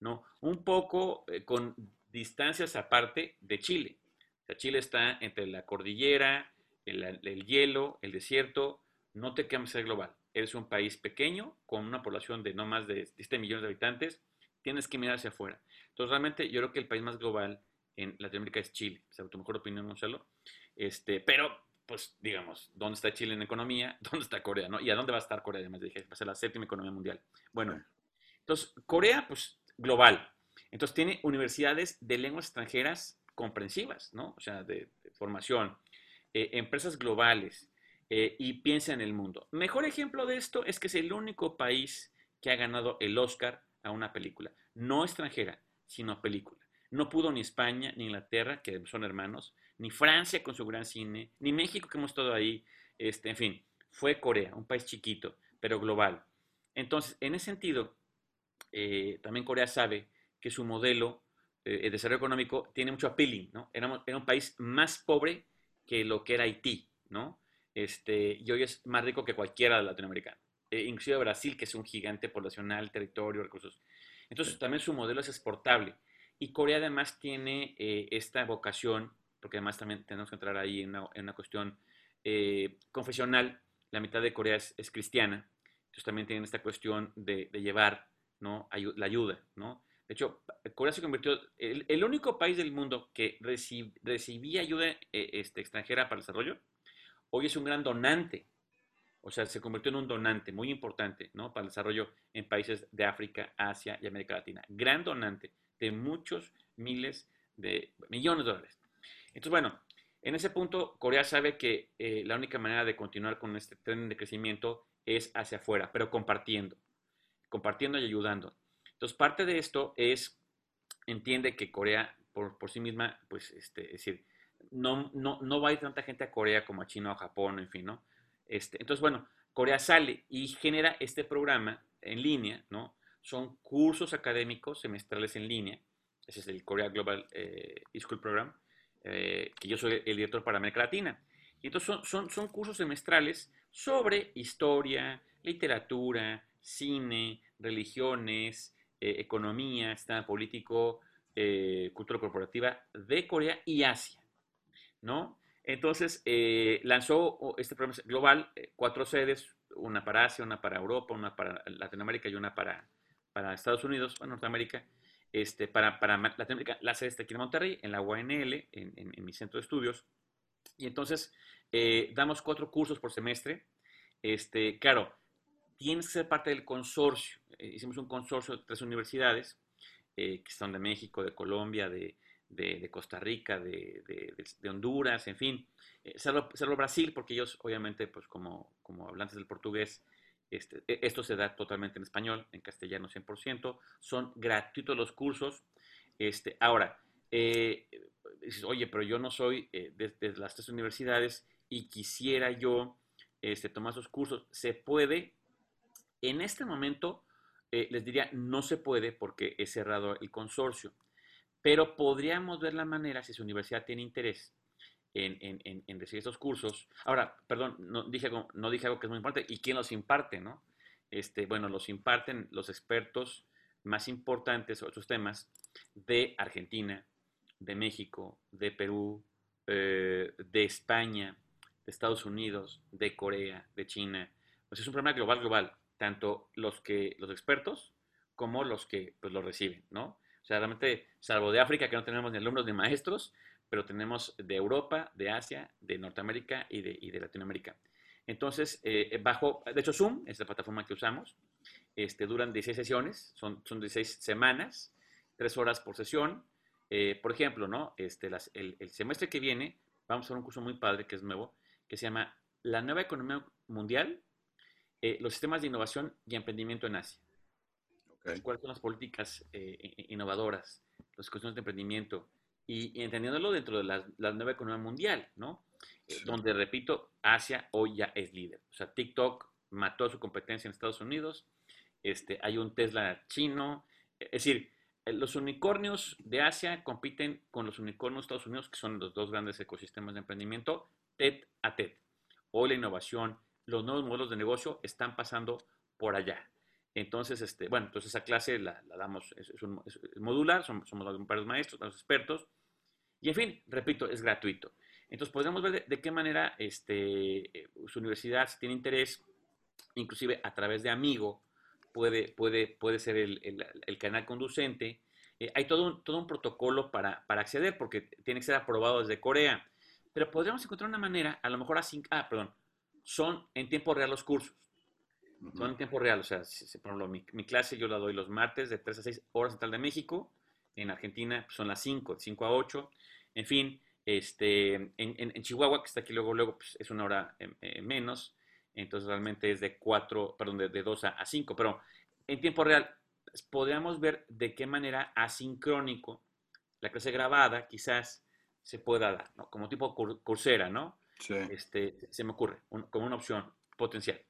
¿no? Un poco eh, con distancias aparte de Chile. O sea, Chile está entre la cordillera el, hielo, el desierto, no te quemas ser global. Eres un país pequeño con una población de no más de 7 millones de habitantes, tienes que mirar hacia afuera. Entonces, realmente yo creo que el país más global en Latinoamérica es Chile, sea, tu mejor opinión, Gonzalo. Este, pero, pues, digamos, ¿dónde está Chile en economía? <laughs> ¿Dónde está Corea? ¿no? ¿Y a dónde va a estar Corea? Además, dije, va a ser la séptima economía mundial. Bueno, entonces, Corea, pues, global. Entonces, tiene universidades de lenguas extranjeras comprensivas, ¿no? O sea, de, formación, eh, empresas globales, eh, y piensa en el mundo. Mejor ejemplo de esto es que es el único país que ha ganado el Oscar a una película, no extranjera, sino película. No pudo ni España, ni Inglaterra, que son hermanos, ni Francia con su gran cine, ni México, que hemos estado ahí, este, en fin, fue Corea, un país chiquito, pero global. Entonces, en ese sentido, eh, también Corea sabe que su modelo eh, de desarrollo económico tiene mucho appealing, ¿no? Era, era, un país más pobre que lo que era Haití, ¿no? Este, y hoy es más rico que cualquiera de latinoamericano. Eh, inclusive Brasil, que es un gigante poblacional, territorio, recursos. Entonces, también su modelo es exportable. Y Corea además tiene eh, esta vocación, porque además también tenemos que entrar ahí en una, cuestión eh, confesional, la mitad de Corea es, cristiana, entonces también tienen esta cuestión de, llevar ¿no? la ayuda. ¿no? De hecho, Corea se convirtió, el, el único país del mundo que recibía ayuda eh, este, extranjera para el desarrollo, hoy es un gran donante. O sea, se convirtió en un donante muy importante ¿no? para el desarrollo en países de África, Asia y América Latina. Gran donante de muchos miles de millones de dólares. Entonces, bueno, en ese punto, Corea sabe que eh, la única manera de continuar con este tren de crecimiento es hacia afuera, pero compartiendo, compartiendo y ayudando. Entonces, parte de esto es, entiende que Corea por, por sí misma, pues, este, es decir, no, no, no va a ir tanta gente a Corea como a China o a Japón, en fin, ¿no? Este, entonces, bueno, Corea sale y genera este programa en línea, ¿no? Son cursos académicos semestrales en línea. Ese es el Korea Global eh, School Program, eh, que yo soy el director para América Latina. Y entonces son, son, son cursos semestrales sobre historia, literatura, cine, religiones, eh, economía, sistema político, cultura corporativa de Corea y Asia, ¿no? Entonces, lanzó este programa global, cuatro sedes, una para Asia, una para Europa, una para Latinoamérica y una para, para Estados Unidos, para Norteamérica, este, para, para Latinoamérica, la sede está aquí en Monterrey, en la UNL, en, mi centro de estudios. Y entonces, eh, damos cuatro cursos por semestre. Este, claro, tienes que ser parte del consorcio. Eh, hicimos un consorcio de tres universidades, eh, que son de México, de Colombia, de, de, Costa Rica, de, de, Honduras, en fin. salvo, salvo, Brasil, porque ellos, obviamente, pues como, como hablantes del portugués, este, e, esto se da totalmente en español, en castellano 100%. Son gratuitos los cursos. Este, ahora, eh, oye, pero yo no soy eh, de, las tres universidades y quisiera yo este, tomar esos cursos. ¿Se puede? En este momento, eh, les diría, no se puede porque he cerrado el consorcio. Pero podríamos ver la manera, si su universidad tiene interés, en, recibir estos cursos. Ahora, perdón, no dije, algo, no dije algo que es muy importante. ¿Y quién los imparte, no? Este, bueno, los imparten los expertos más importantes sobre estos temas de Argentina, de México, de Perú, eh, de España, de Estados Unidos, de Corea, de China. Pues es un problema global, global. Tanto los que, los expertos, como los que pues, lo reciben, ¿no? O sea, realmente, salvo de África, que no tenemos ni alumnos ni maestros, pero tenemos de Europa, de Asia, de Norteamérica y de, y de Latinoamérica. Entonces, eh, bajo, de hecho, Zoom es la plataforma que usamos, este, duran 16 sesiones, son, son 16 semanas, 3 horas por sesión. Eh, por ejemplo, ¿no? Este, las, el, el, semestre que viene vamos a hacer un curso muy padre que es nuevo, que se llama La nueva economía mundial, eh, los sistemas de innovación y emprendimiento en Asia. ¿Cuáles son las políticas innovadoras, las cuestiones de emprendimiento, y, entendiéndolo dentro de la, nueva economía mundial, ¿no? Eh, donde, repito, Asia hoy ya es líder. O sea, TikTok mató su competencia en Estados Unidos, este, hay un Tesla chino, es decir, eh, los unicornios de Asia compiten con los unicornios de Estados Unidos, que son los dos grandes ecosistemas de emprendimiento, TED a TED. Hoy la innovación, los nuevos modelos de negocio están pasando por allá. Entonces, este, bueno, entonces esa clase la, damos, es, modular, somos, somos varios maestros, los expertos, y en fin, repito, es gratuito. Entonces, podríamos ver de, qué manera este, su universidad, si tiene interés, inclusive a través de Amigo, puede, puede, puede ser el, el, canal conducente. hay todo un, todo un protocolo para, para acceder, porque tiene que ser aprobado desde Corea. Pero podríamos encontrar una manera, a lo mejor así, ah, perdón, son en tiempo real los cursos. Son en tiempo real, o sea, por ejemplo, mi, mi, clase yo la doy los martes de 3 a 6 horas central de México, en Argentina pues, son las 5, de 5 a 8, en fin, este, en, en, Chihuahua, que está aquí luego, luego, pues, es una hora eh, eh, menos, entonces realmente es de 4, perdón, de, de 2 a, 5, pero en tiempo real podríamos ver de qué manera asincrónico la clase grabada quizás se pueda dar, ¿no? Como tipo cursera, ¿no? Sí. Este, se me ocurre, como una opción potencial.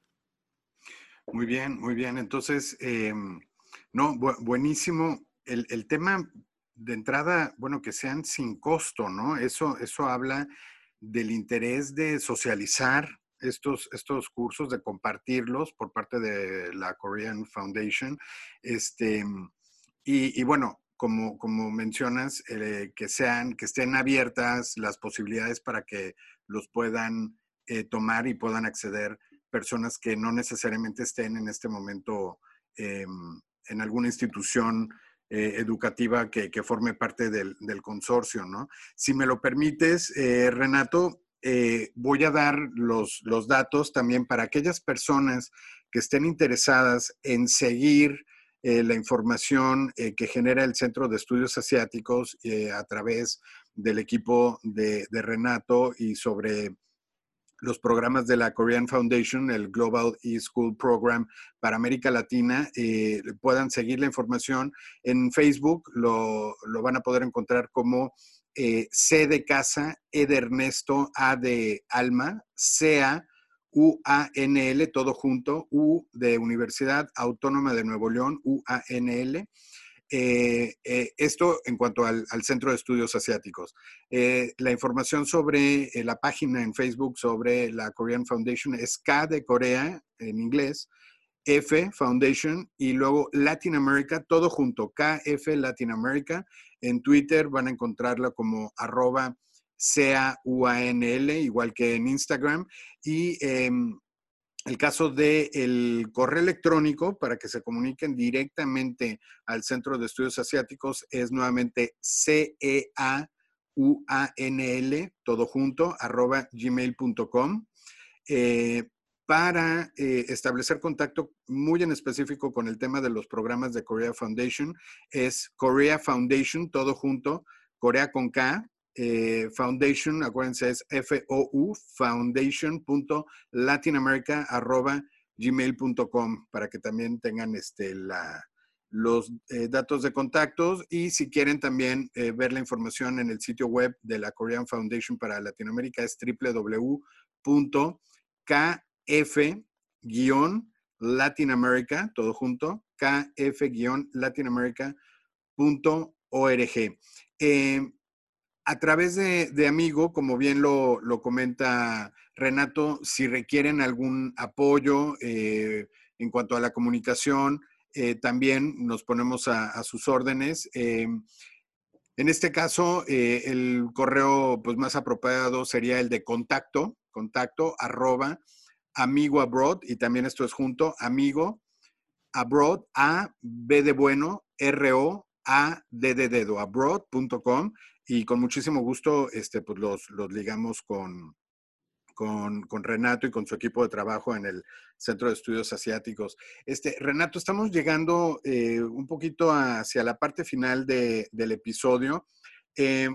Muy bien, muy bien. Entonces, em, no, buenísimo. El, tema de entrada, bueno, que sean sin costo, ¿no? Eso, eso habla del interés de socializar estos, estos cursos, de compartirlos por parte de la Korean Foundation. Este, y, y bueno, como, como mencionas, eh, que sean, que estén abiertas las posibilidades para que los puedan eh, tomar y puedan acceder personas que no necesariamente estén en este momento em, en alguna institución eh, educativa que, forme parte del, consorcio, ¿no? Si me lo permites, Renato, voy a dar los, datos también para aquellas personas que estén interesadas en seguir eh, la información eh, que genera el Centro de Estudios Asiáticos eh, a través del equipo de, Renato y sobre los programas de la Korean Foundation, el Global eSchool Program para América Latina, puedan seguir la información en Facebook, lo, lo van a poder encontrar como C de casa, E de Ernesto, A de Alma, CA UANL, todo junto, U de Universidad Autónoma de Nuevo León, UANL. Eh, eh, esto en cuanto al, Centro de Estudios Asiáticos. Eh, la información sobre la página en Facebook sobre la Korean Foundation es K de Corea en inglés, F Foundation y luego Latin America, todo junto, KF Latin America. En Twitter van a encontrarla como arroba C-A-U-A-N-L, igual que en Instagram. Y em, el caso del correo electrónico para que se comuniquen directamente al Centro de Estudios Asiáticos es nuevamente C-E-A-U-A-N-L, todo junto, arroba gmail.com. Eh, para eh, establecer contacto muy en específico con el tema de los programas de Korea Foundation, es Korea Foundation, todo junto, Corea con K, eh, foundation, acuérdense, es F-O-U, foundation.latinamerica.gmail.com para que también tengan este, la, los eh, datos de contactos y si quieren también eh, ver la información en el sitio web de la Korean Foundation para Latinoamérica es www.kf-latinamerica, todo junto, kf-latinamerica.org. a través de, Amigo, como bien lo, comenta Renato, si requieren algún apoyo eh, en cuanto a la comunicación, eh, también nos ponemos a, sus órdenes. Eh, en este caso, el correo pues, más apropiado sería el de contacto, contacto arroba amigo abroad, y también esto es junto, amigo abroad, A, B de bueno, R, O, A, D de dedo, abroad.com y con muchísimo gusto este, pues los, los ligamos con, con, con, Renato y con su equipo de trabajo en el Centro de Estudios Asiáticos. Este, Renato, estamos llegando eh, un poquito hacia la parte final de, del episodio. Eh,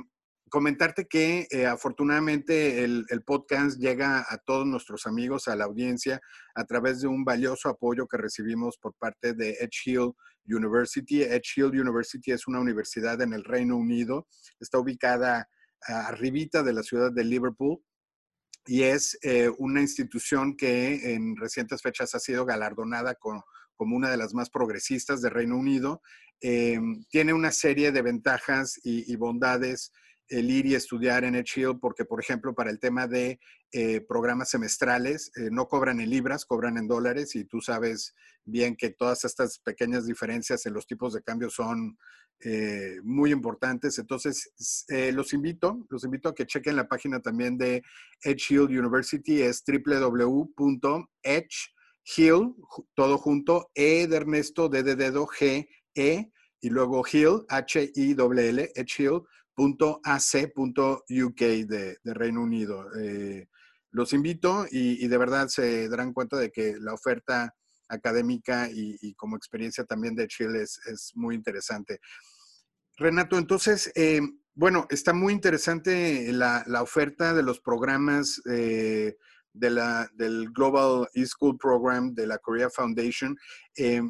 comentarte que eh, afortunadamente el, el, podcast llega a todos nuestros amigos, a la audiencia, a través de un valioso apoyo que recibimos por parte de Edge Hill University. Edge Hill University es una universidad en el Reino Unido, está ubicada arribita de la ciudad de Liverpool y es eh, una institución que en recientes fechas ha sido galardonada como una de las más progresistas de Reino Unido. Em, tiene una serie de ventajas y, bondades el ir y estudiar en Edge Hill, porque, por ejemplo, para el tema de eh, programas semestrales, eh, no cobran en libras, cobran en dólares, y tú sabes bien que todas estas pequeñas diferencias en los tipos de cambio son eh, muy importantes. Entonces, los invito, los invito a que chequen la página también de Edge Hill University, es www.edgehill, todo junto, E de Ernesto, D de dedo, G, E, y luego Hill, H-I-L-L, Edgehill .ac.uk de, de Reino Unido. Eh, los invito y, de verdad se darán cuenta de que la oferta académica y, como experiencia también de Chile es, muy interesante. Renato, entonces, eh, bueno, está muy interesante la, oferta de los programas eh, de la, del Global eSchool Program de la Korea Foundation.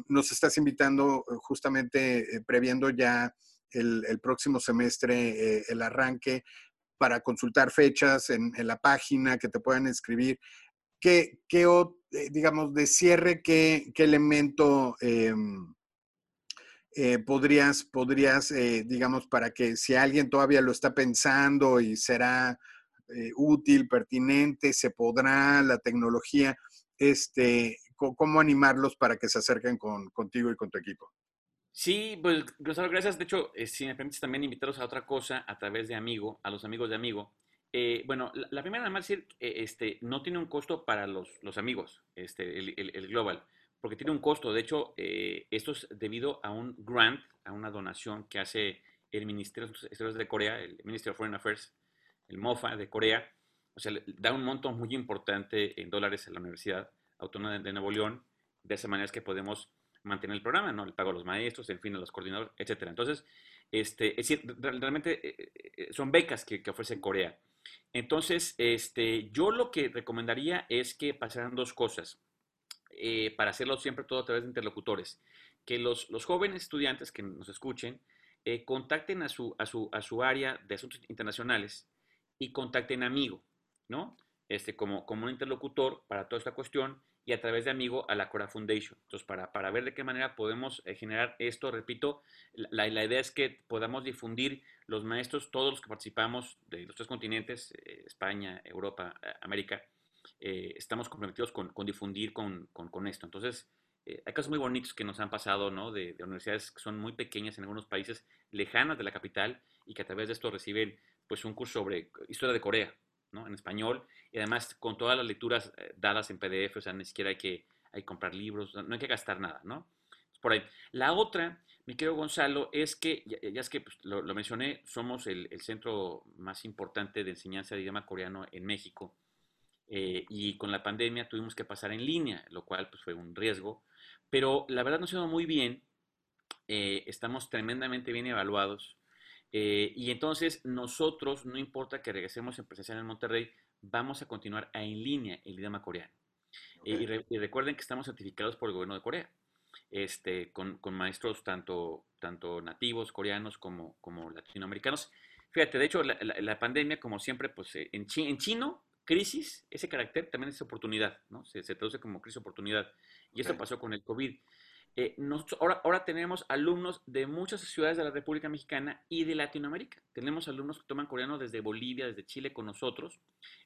nos estás invitando justamente previendo ya el, próximo semestre eh, el arranque para consultar fechas en, la página, que te puedan escribir. ¿Qué, qué eh, digamos, de cierre, qué, qué elemento em, eh, podrías, podrías digamos, para que si alguien todavía lo está pensando y será útil, pertinente, se podrá, la tecnología, este, cómo animarlos para que se acerquen con, contigo y con tu equipo? Sí, pues Gonzalo, gracias. De hecho, eh, si me permites también invitaros a otra cosa a través de Amigo, a los amigos de Amigo. Eh, bueno, la, primera nada más decir, eh, este, no tiene un costo para los, los amigos, este, el, el, Global, porque tiene un costo. De hecho, esto es debido a un grant, a una donación que hace el Ministerio de Exteriores de Corea, el Ministerio of Foreign Affairs, el MOFA de Corea. O sea, da un monto muy importante en dólares a la Universidad Autónoma de Nuevo León. De esa manera es que podemos mantener el programa, ¿no? El pago a los maestros, en fin, a los coordinadores, etcétera. Entonces, este, es decir, realmente eh, eh, son becas que, ofrece Corea. Entonces, este, yo lo que recomendaría es que pasaran dos cosas, eh, para hacerlo siempre todo a través de interlocutores. Que los, los jóvenes estudiantes que nos escuchen contacten a su, a, su, a su área de asuntos internacionales y contacten amigo, ¿no? Este, como, como un interlocutor para toda esta cuestión y a través de Amigo a la Cora Foundation. Entonces, para, para ver de qué manera podemos eh, generar esto, repito, la, la, idea es que podamos difundir los maestros, todos los que participamos de los tres continentes, eh, España, Europa, eh, América, estamos comprometidos con, con difundir con, con, con, esto. Entonces, hay casos muy bonitos que nos han pasado, ¿no? De, de, universidades que son muy pequeñas en algunos países lejanas de la capital y que a través de esto reciben, pues, un curso sobre historia de Corea, ¿no? En español y además con todas las lecturas eh, dadas en PDF, o sea, ni siquiera hay que, hay comprar libros, no hay que gastar nada, ¿no? Por ahí. La otra, mi querido Gonzalo, es que, ya, es que pues, lo, mencioné, somos el, centro más importante de enseñanza de idioma coreano en México. Eh, y con la pandemia tuvimos que pasar en línea, lo cual pues, fue un riesgo. Pero la verdad nos ha ido muy bien. Eh, estamos tremendamente bien evaluados. Y entonces nosotros, no importa que regresemos en presencial en Monterrey, vamos a continuar en línea el idioma coreano. Y, recuerden que estamos certificados por el gobierno de Corea, este, con, maestros tanto, tanto nativos coreanos como, como latinoamericanos. Fíjate, de hecho, la, pandemia, como siempre, pues eh, en, en, chino, crisis, ese carácter también es oportunidad, ¿no? Se, traduce como crisis oportunidad. Y eso pasó con el COVID. Eh, ahora, ahora tenemos alumnos de muchas ciudades de la República Mexicana y de Latinoamérica. Tenemos alumnos que toman coreano desde Bolivia, desde Chile con nosotros.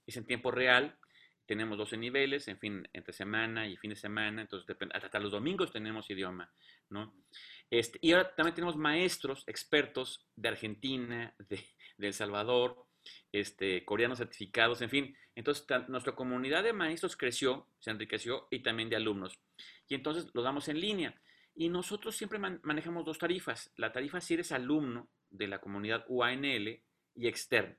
Es en tiempo real. Tenemos 12 niveles, en fin, entre semana y fin de semana. Entonces, hasta los domingos tenemos idioma, ¿no? Este, y ahora también tenemos maestros expertos de Argentina, de, El Salvador, este, coreanos certificados, en fin. Entonces, nuestra comunidad de maestros creció, se enriqueció y también de alumnos y entonces lo damos en línea. Y nosotros siempre manejamos dos tarifas. La tarifa si eres alumno de la comunidad UANL y externo.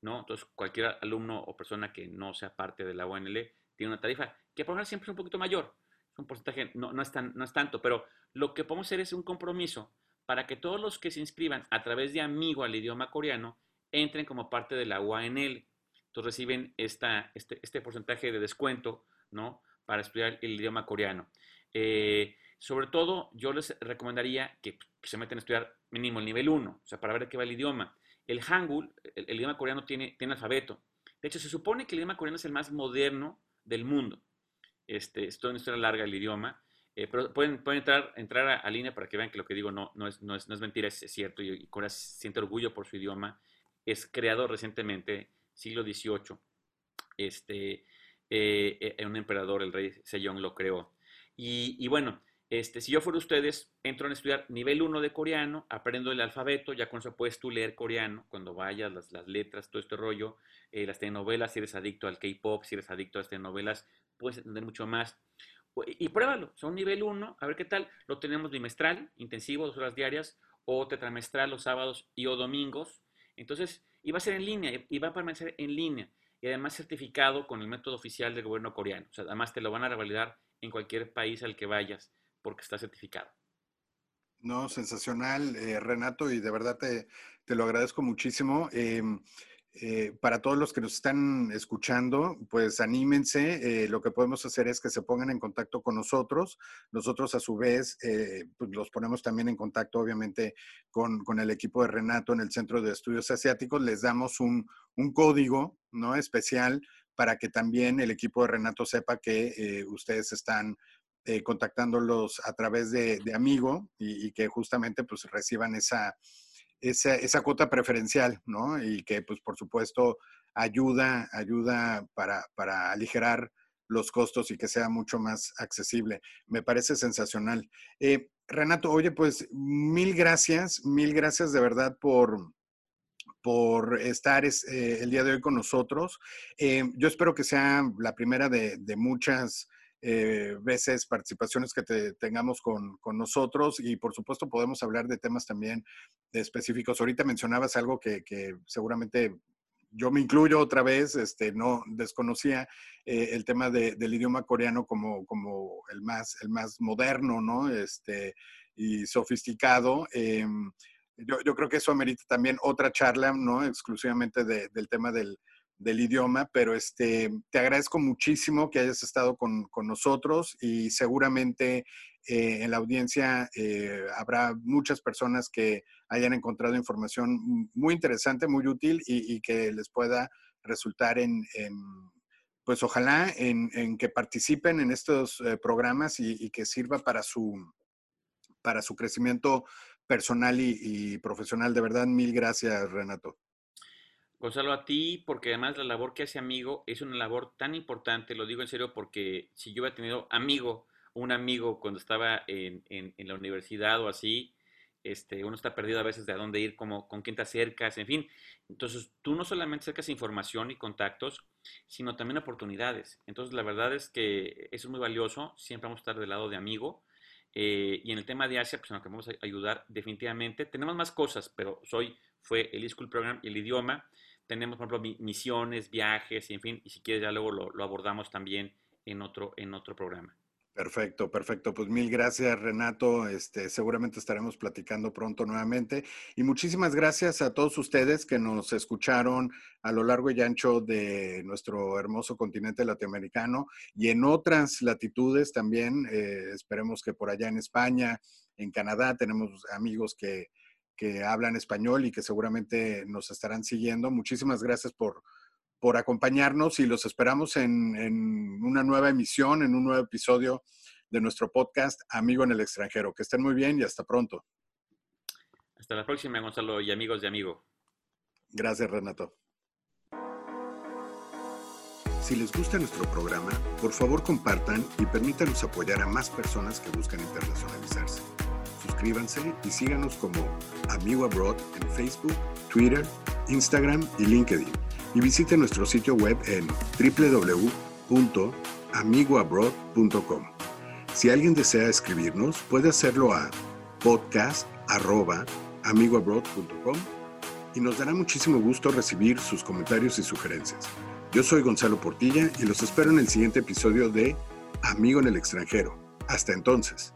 ¿no? Entonces, cualquier alumno o persona que no sea parte de la UANL tiene una tarifa que por lo siempre es un poquito mayor. Es un porcentaje, no, no, es no es tanto, pero lo que podemos hacer es un compromiso para que todos los que se inscriban a través de Amigo al idioma coreano entren como parte de la UANL. Entonces reciben esta, este, este porcentaje de descuento, ¿no? para estudiar el idioma coreano. Eh, sobre todo, yo les recomendaría que, se metan a estudiar mínimo el nivel 1, o sea, para ver qué va el idioma. El Hangul, el, idioma coreano, tiene, tiene alfabeto. De hecho, se supone que el idioma coreano es el más moderno del mundo. Este, es una historia larga el idioma. Eh, pero pueden, pueden entrar, entrar a, línea para que vean que lo que digo no, no, es, no, es, no es mentira, es, cierto. Y, Corea siente orgullo por su idioma es creado recientemente, siglo XVIII. Este, eh, un emperador, el rey Sejong, lo creó. Y, bueno, este, si yo fuera ustedes, entro a estudiar nivel 1 de coreano, aprendo el alfabeto, ya con eso puedes tú leer coreano cuando vayas, las, las letras, todo este rollo, eh, las telenovelas, si eres adicto al K-pop, si eres adicto a las telenovelas, puedes entender mucho más. Y pruébalo, son nivel 1, a ver qué tal. Lo tenemos bimestral, intensivo, dos horas diarias, o tetramestral los sábados y o domingos. Entonces, iba a ser en línea, va a permanecer en línea. Y además certificado con el método oficial del gobierno coreano. O sea, además te lo van a revalidar en cualquier país al que vayas, porque está certificado. No, sensacional, eh, Renato, y de verdad te, te lo agradezco muchísimo. Em, eh, para todos los que nos están escuchando, pues anímense. Eh, lo que podemos hacer es que se pongan en contacto con nosotros. Nosotros a su vez eh, pues los ponemos también en contacto, obviamente, con, con, el equipo de Renato en el Centro de Estudios Asiáticos. Les damos un, un código ¿no? especial para que también el equipo de Renato sepa que ustedes están contactándolos a través de, de Amigo y, y, que justamente pues reciban esa esa, esa cuota preferencial, ¿no? Y que, pues, por supuesto, ayuda, ayuda para, para aligerar los costos y que sea mucho más accesible. Me parece sensacional. Eh, Renato, oye, pues mil gracias, mil gracias de verdad por, por estar eh, el día de hoy con nosotros. Eh, yo espero que sea la primera de, de muchas eh, veces participaciones que te, tengamos con, con, nosotros y por supuesto podemos hablar de temas también específicos. Ahorita mencionabas algo que, que seguramente yo me incluyo otra vez, este, no desconocía eh, el tema de, del idioma coreano como, como el, más, el más moderno, ¿no? Este, y sofisticado. Em, yo, yo, creo que eso amerita también otra charla, ¿no? Exclusivamente de, del tema del, del idioma, pero este, te agradezco muchísimo que hayas estado con, con nosotros y seguramente eh, en la audiencia eh, habrá muchas personas que hayan encontrado información muy interesante, muy útil y, que les pueda resultar en, pues ojalá en, que participen en estos eh, programas y, que sirva para su, para su crecimiento personal y profesional. De verdad, mil gracias, Renato. Gonzalo, a ti, porque además la labor que hace amigo es una labor tan importante, lo digo en serio, porque si yo hubiera tenido amigo, un amigo cuando estaba en, en, la universidad o así, este, uno está perdido a veces de dónde ir, como, con quién te acercas, en fin. Entonces, tú no solamente acercas información y contactos, sino también oportunidades. Entonces, la verdad es que eso es muy valioso, siempre vamos a estar del lado de amigo. Eh, y en el tema de Asia, pues en lo que vamos a ayudar definitivamente. Tenemos más cosas, pero soy, fue el eSchool Program y el idioma tenemos, por ejemplo, misiones, viajes, en fin, y si quieres ya luego lo, lo, abordamos también en otro, en otro programa. Perfecto, perfecto. Pues mil gracias, Renato. Este, seguramente estaremos platicando pronto nuevamente. Y muchísimas gracias a todos ustedes que nos escucharon a lo largo y ancho de nuestro hermoso continente latinoamericano y en otras latitudes también. Eh, esperemos que por allá en España, en Canadá, tenemos amigos que, que hablan español y que seguramente nos estarán siguiendo. Muchísimas gracias por, por acompañarnos y los esperamos en, en, una nueva emisión, en un nuevo episodio de nuestro podcast Amigo en el extranjero. Que estén muy bien y hasta pronto. Hasta la próxima, Gonzalo y amigos de Amigo. Gracias, Renato. Si les gusta nuestro programa, por favor compartan y permítanos apoyar a más personas que buscan internacionalizarse suscríbanse y síganos como Amigo Abroad en Facebook, Twitter, Instagram y LinkedIn. Y visite nuestro sitio web en www.amigoabroad.com. Si alguien desea escribirnos, puede hacerlo a podcast.amigoabroad.com y nos dará muchísimo gusto recibir sus comentarios y sugerencias. Yo soy Gonzalo Portilla y los espero en el siguiente episodio de Amigo en el extranjero. Hasta entonces.